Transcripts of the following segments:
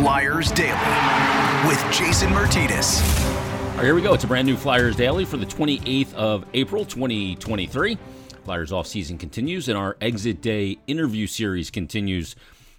Flyers Daily with Jason Myrtetus. All right, here we go. It's a brand new Flyers Daily for the 28th of April, 2023. Flyers offseason continues, and our exit day interview series continues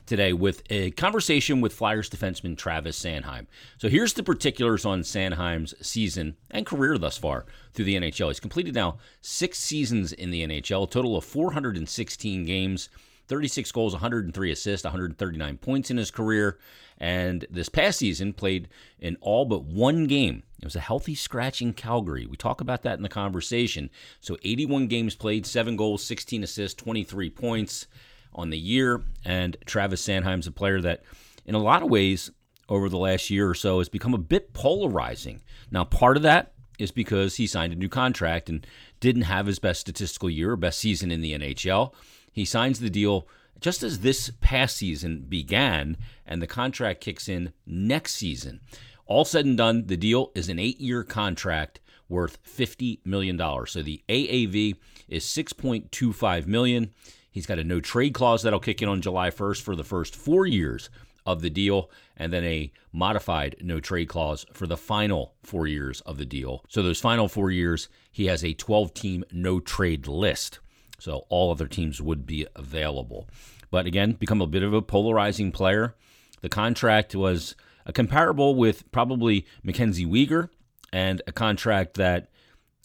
today with a conversation with Flyers defenseman Travis Sanheim. So here's the particulars on Sanheim's season and career thus far through the NHL. He's completed now six seasons in the NHL, a total of 416 games. 36 goals, 103 assists, 139 points in his career. And this past season, played in all but one game. It was a healthy scratch in Calgary. We talk about that in the conversation. So 81 games played, 7 goals, 16 assists, 23 points on the year. And Travis Sanheim's a player that, in a lot of ways, over the last year or so, has become a bit polarizing. Now, part of that is because he signed a new contract and didn't have his best statistical year or best season in the NHL. He signs the deal just as this past season began, and the contract kicks in next season. All said and done, the deal is an eight year contract worth $50 million. So the AAV is 6.25 million. He's got a no trade clause that'll kick in on July 1st for the first four years of the deal, and then a modified no trade clause for the final four years of the deal. So, those final four years, he has a 12 team no trade list. So, all other teams would be available. But again, become a bit of a polarizing player. The contract was a comparable with probably Mackenzie Weegar and a contract that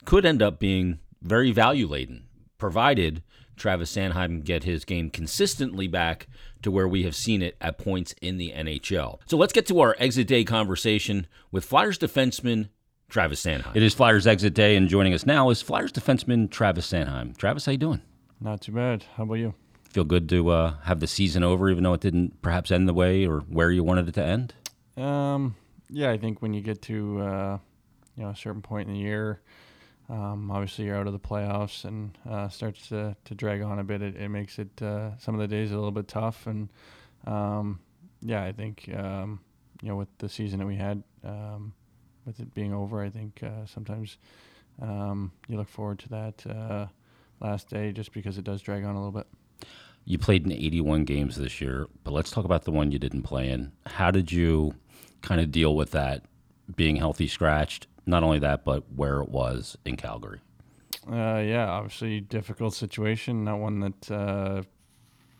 could end up being very value laden, provided Travis Sanheim get his game consistently back to where we have seen it at points in the NHL. So let's get to our exit day conversation with Flyers defenseman Travis Sanheim. It is Flyers exit day, and joining us now is Flyers defenseman Travis Sanheim. Travis, how you doing? Not too bad. How about you? Feel good to uh, have the season over, even though it didn't perhaps end the way or where you wanted it to end. Um, yeah, I think when you get to uh, you know a certain point in the year, um, obviously, you're out of the playoffs and uh, starts to, to drag on a bit. It, it makes it uh, some of the days a little bit tough. And um, yeah, I think um, you know with the season that we had, um, with it being over, I think uh, sometimes um, you look forward to that uh, last day just because it does drag on a little bit. You played in 81 games this year, but let's talk about the one you didn't play in. How did you kind of deal with that, being healthy scratched? not only that, but where it was in Calgary. Uh, yeah, obviously difficult situation, not one that uh,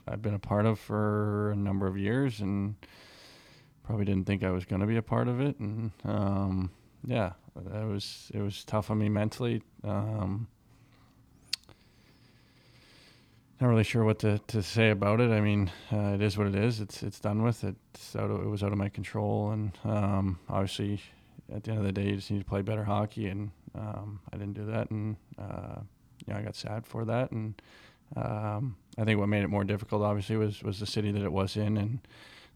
I've been a part of for a number of years, and probably didn't think I was going to be a part of it. And um, yeah, it was it was tough on me mentally. Um, not really sure what to, to say about it. I mean, uh, it is what it is. It's it's done with. It's out of, it was out of my control, and um, obviously at the end of the day, you just need to play better hockey, and um, I didn't do that, and uh, you know, I got sad for that, and um, I think what made it more difficult, obviously, was was the city that it was in, and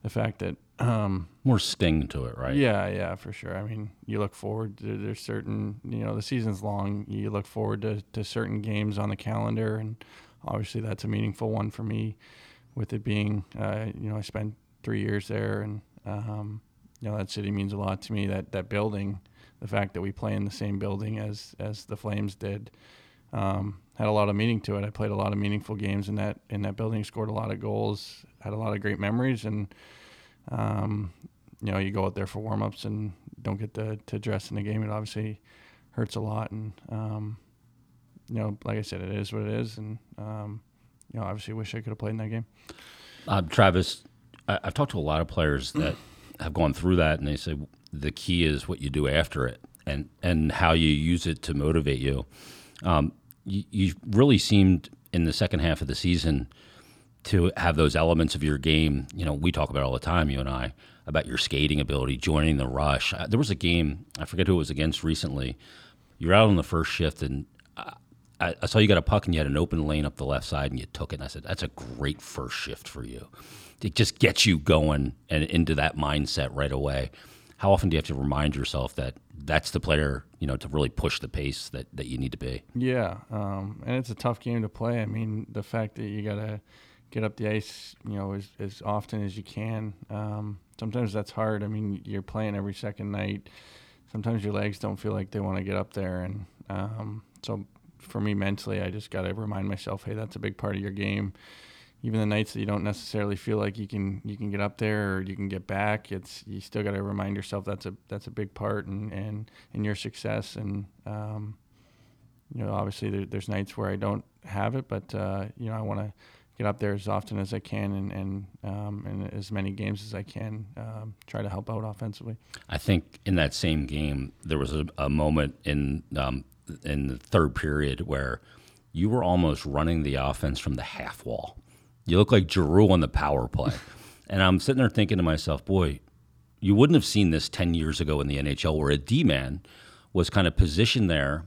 the fact that um, more sting to it, right? Yeah, yeah, for sure. I mean, you look forward. To, there's certain, you know, the season's long. You look forward to to certain games on the calendar, and obviously, that's a meaningful one for me. With it being, uh, you know, I spent three years there, and um, you know that city means a lot to me. That that building, the fact that we play in the same building as as the Flames did, um, had a lot of meaning to it. I played a lot of meaningful games in that in that building, scored a lot of goals, had a lot of great memories, and um, you know you go out there for warm-ups and don't get to, to dress in the game. It obviously hurts a lot, and um, you know, like I said, it is what it is, and um, you know, obviously wish I could have played in that game. Uh, Travis, I, have talked to a lot of players that have gone through that, and they say the key is what you do after it and and how you use it to motivate you. Um, you, you really seemed in the second half of the season to have those elements of your game. You know, we talk about all the time, you and I, about your skating ability, joining the rush. There was a game I forget who it was against recently. You're out on the first shift, and I, I saw you got a puck and you had an open lane up the left side, and you took it. And I said, "That's a great first shift for you." it just gets you going and into that mindset right away. How often do you have to remind yourself that that's the player, you know, to really push the pace that, that you need to be? Yeah, um, and it's a tough game to play. I mean, the fact that you got to get up the ice, you know, as, as often as you can. Um, sometimes that's hard. I mean, you're playing every second night. Sometimes your legs don't feel like they want to get up there, and um, so for me mentally, I just got to remind myself, hey, that's a big part of your game even the nights that you don't necessarily feel like you can you can get up there or you can get back, it's you still got to remind yourself that's a that's a big part and and in your success. And um, you know, obviously there, there's nights where I don't have it, but uh, you know, I want to get up there as often as I can and and, um, and as many games as I can. Um, try to help out offensively. I think in that same game there was a, a moment in um, in the third period where you were almost running the offense from the half wall you look like Giroux on the power play. and I'm sitting there thinking to myself, boy, you wouldn't have seen this 10 years ago in the NHL where a D man was kind of positioned there.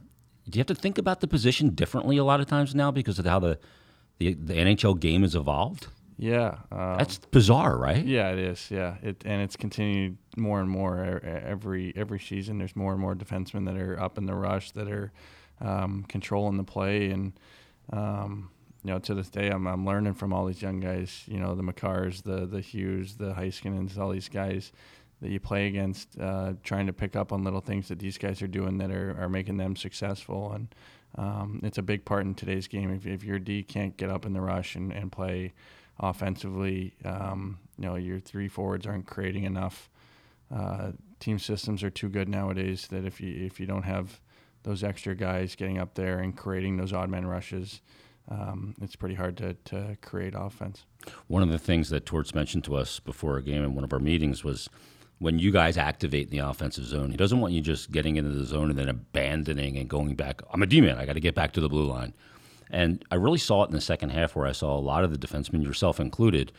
Do you have to think about the position differently a lot of times now because of how the, the, the NHL game has evolved? Yeah, um, that's bizarre, right? Yeah, it is. Yeah, it and it's continued more and more every every season. There's more and more defensemen that are up in the rush that are um, controlling the play, and um, you know, to this day, I'm, I'm learning from all these young guys. You know, the Makars, the the Hughes, the Heiskanens, all these guys that you play against, uh, trying to pick up on little things that these guys are doing that are, are making them successful. And um, it's a big part in today's game. If, if your D can't get up in the rush and, and play offensively, um, you know, your three forwards aren't creating enough. Uh, team systems are too good nowadays that if you if you don't have those extra guys getting up there and creating those odd man rushes, um, it's pretty hard to, to create offense. One of the things that Torts mentioned to us before a game in one of our meetings was when you guys activate in the offensive zone, he doesn't want you just getting into the zone and then abandoning and going back. I'm a D man. I got to get back to the blue line. And I really saw it in the second half where I saw a lot of the defensemen, yourself included,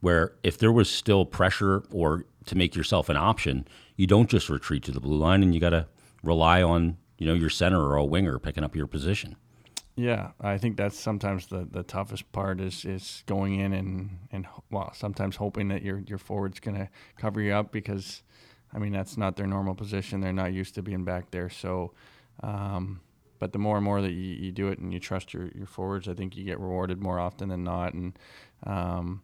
where if there was still pressure or to make yourself an option, you don't just retreat to the blue line and you got to rely on you know your center or a winger picking up your position. Yeah, I think that's sometimes the, the toughest part is, is going in and, and well, sometimes hoping that your your forward's going to cover you up because, I mean, that's not their normal position. They're not used to being back there. So, um, but the more and more that you, you do it and you trust your, your forwards, I think you get rewarded more often than not. And um,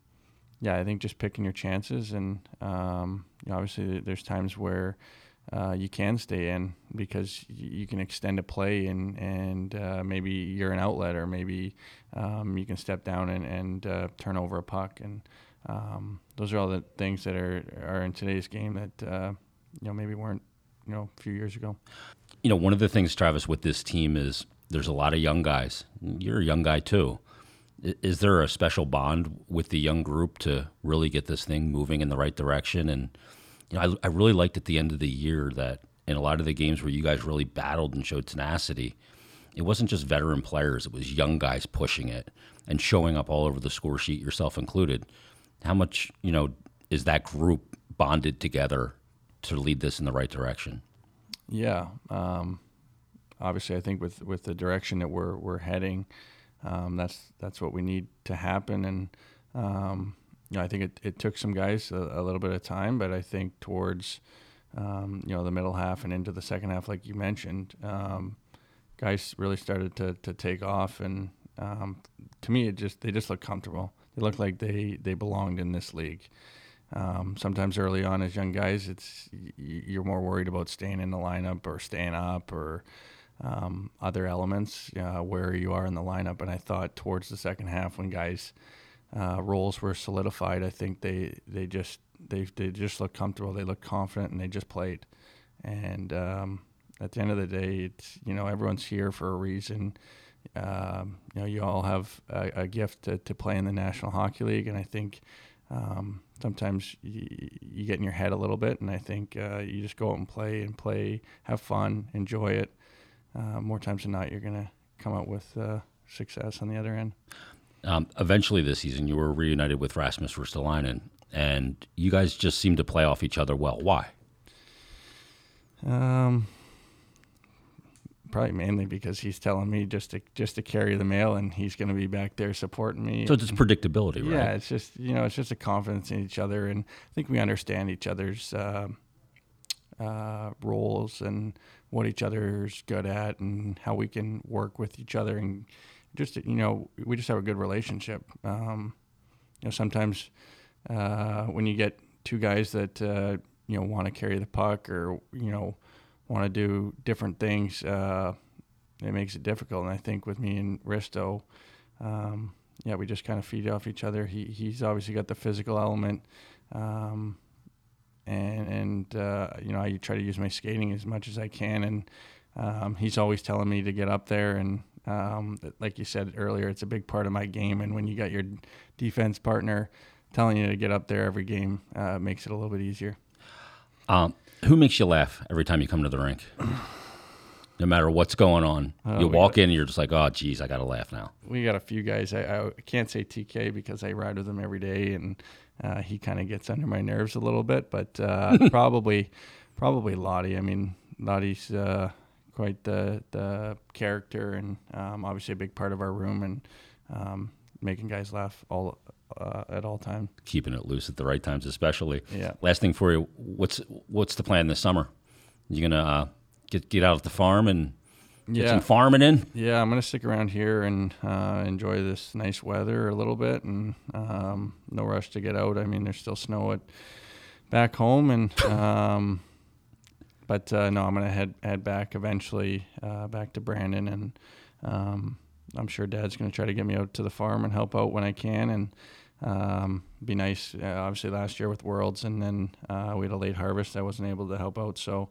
yeah, I think just picking your chances and um, you know, obviously there's times where uh, you can stay in because you can extend a play and and uh, maybe you're an outlet or maybe um, you can step down and, and uh, turn over a puck and um, those are all the things that are are in today's game that uh, you know maybe weren't you know a few years ago. You know, one of the things, Travis, with this team is there's a lot of young guys. You're a young guy too. Is there a special bond with the young group to really get this thing moving in the right direction and you know, I, I really liked at the end of the year that in a lot of the games where you guys really battled and showed tenacity, it wasn't just veteran players; it was young guys pushing it and showing up all over the score sheet, yourself included. How much you know is that group bonded together to lead this in the right direction? Yeah, um, obviously, I think with with the direction that we're we're heading, um, that's that's what we need to happen, and um, know, I think it, it took some guys a, a, little bit of time, but I think towards um, you know the middle half and into the second half, like you mentioned, um, guys really started to, to take off, and um, to me, it just they just looked comfortable. They looked like they they belonged in this league. Um, sometimes early on, as young guys, it's you're more worried about staying in the lineup or staying up or um, other elements uh, where you are in the lineup. And I thought towards the second half, when guys uh, roles were solidified, I think they they just they they just looked comfortable. They looked confident, and they just played. And um, at the end of the day, it's you know everyone's here for a reason. Um, you know, you all have a, a, gift to, to play in the National Hockey League, and I think um, sometimes you, you, get in your head a little bit, and I think uh, you just go out and play and play, have fun, enjoy it. Uh, more times than not, you're gonna come out with uh, success on the other end. Um, eventually, this season, you were reunited with Rasmus Ristolainen, and you guys just seemed to play off each other well. Why? Um, probably mainly because he's telling me just to just to carry the mail, and he's going to be back there supporting me. So it's just predictability, right? Yeah, it's just you know it's just a confidence in each other, and I think we understand each other's uh, uh, roles and what each other's good at, and how we can work with each other and just you know we just have a good relationship. Um, you know sometimes uh, when you get two guys that uh, you know want to carry the puck or you know want to do different things, uh, it makes it difficult. And I think with me and Risto, um, yeah, we just kind of feed off each other. He he's obviously got the physical element, um, and and uh, you know I try to use my skating as much as I can, and um, he's always telling me to get up there. And um, like you said earlier, it's a big part of my game. And when you got your defense partner telling you to get up there every game, uh, makes it a little bit easier. Um, who makes you laugh every time you come to the rink? no matter what's going on. Uh, you walk got, in and you're just like, oh, geez, I got to laugh now. We got a few guys. I, I, can't say TK because I ride with him every day, and uh, he kind of gets under my nerves a little bit. But uh, probably, probably Lottie. I mean, Lottie's uh, quite the the character, and um, obviously a big part of our room, and um, making guys laugh all uh, at all times. Keeping it loose at the right times, especially. Yeah. Last thing for you, what's what's the plan this summer? You gonna uh, get get out at the farm and get yeah. some farming in? Yeah, I'm gonna stick around here and uh, enjoy this nice weather a little bit, and um, no rush to get out. I mean, there's still snow at back home, and um, but uh, no, I'm gonna head head back eventually uh, back to Brandon, and um, I'm sure Dad's gonna try to get me out to the farm and help out when I can, and um, be nice. Uh, obviously, last year with Worlds, and then uh, we had a late harvest. I wasn't able to help out, so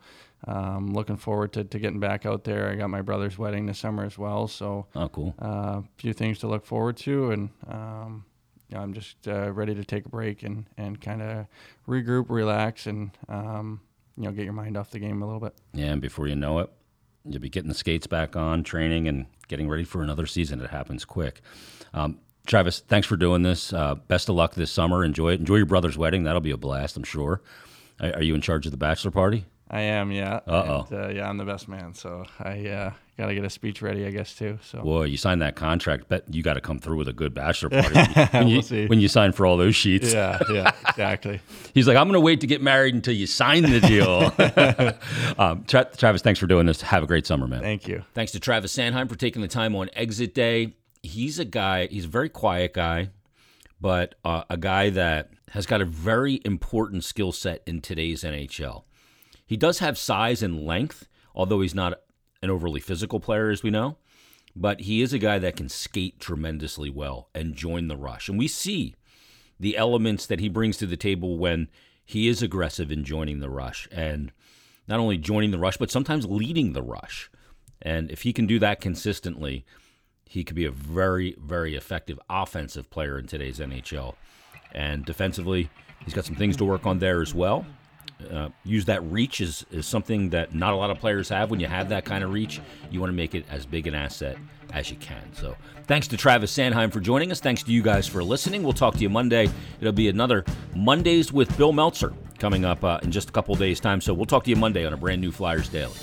um, looking forward to, to getting back out there. I got my brother's wedding this summer as well, so oh, cool. A uh, few things to look forward to, and um, I'm just uh, ready to take a break and and kind of regroup, relax, and um, you know get your mind off the game a little bit. Yeah, and before you know it, you'll be getting the skates back on, training, and getting ready for another season. It happens quick. Um, Travis, thanks for doing this. Uh, best of luck this summer. Enjoy it. Enjoy your brother's wedding. That'll be a blast, I'm sure. Are, you in charge of the bachelor party? I am, yeah. Uh oh. Uh, yeah, I'm the best man, so I uh, got to get a speech ready, I guess, too. So. Boy, you signed that contract. Bet you got to come through with a good bachelor party when you, we'll when you sign for all those sheets. Yeah, yeah, exactly. He's like, I'm going to wait to get married until you sign the deal. um, Tra- Travis, thanks for doing this. Have a great summer, man. Thank you. Thanks to Travis Sanheim for taking the time on exit day he's a guy, he's a very quiet guy, but uh, a guy that has got a very important skill set in today's NHL. He does have size and length, although he's not an overly physical player, as we know. But he is a guy that can skate tremendously well and join the rush. And we see the elements that he brings to the table when he is aggressive in joining the rush and not only joining the rush, but sometimes leading the rush. And if he can do that consistently, he could be a very, very effective offensive player in today's NHL. And defensively, he's got some things to work on there as well. Uh, use that reach is, is something that not a lot of players have. When you have that kind of reach, you want to make it as big an asset as you can. So, thanks to Travis Sanheim for joining us. Thanks to you guys for listening. We'll talk to you Monday. It'll be another Mondays with Bill Meltzer coming up uh, in just a couple days' time. So, we'll talk to you Monday on a brand new Flyers Daily.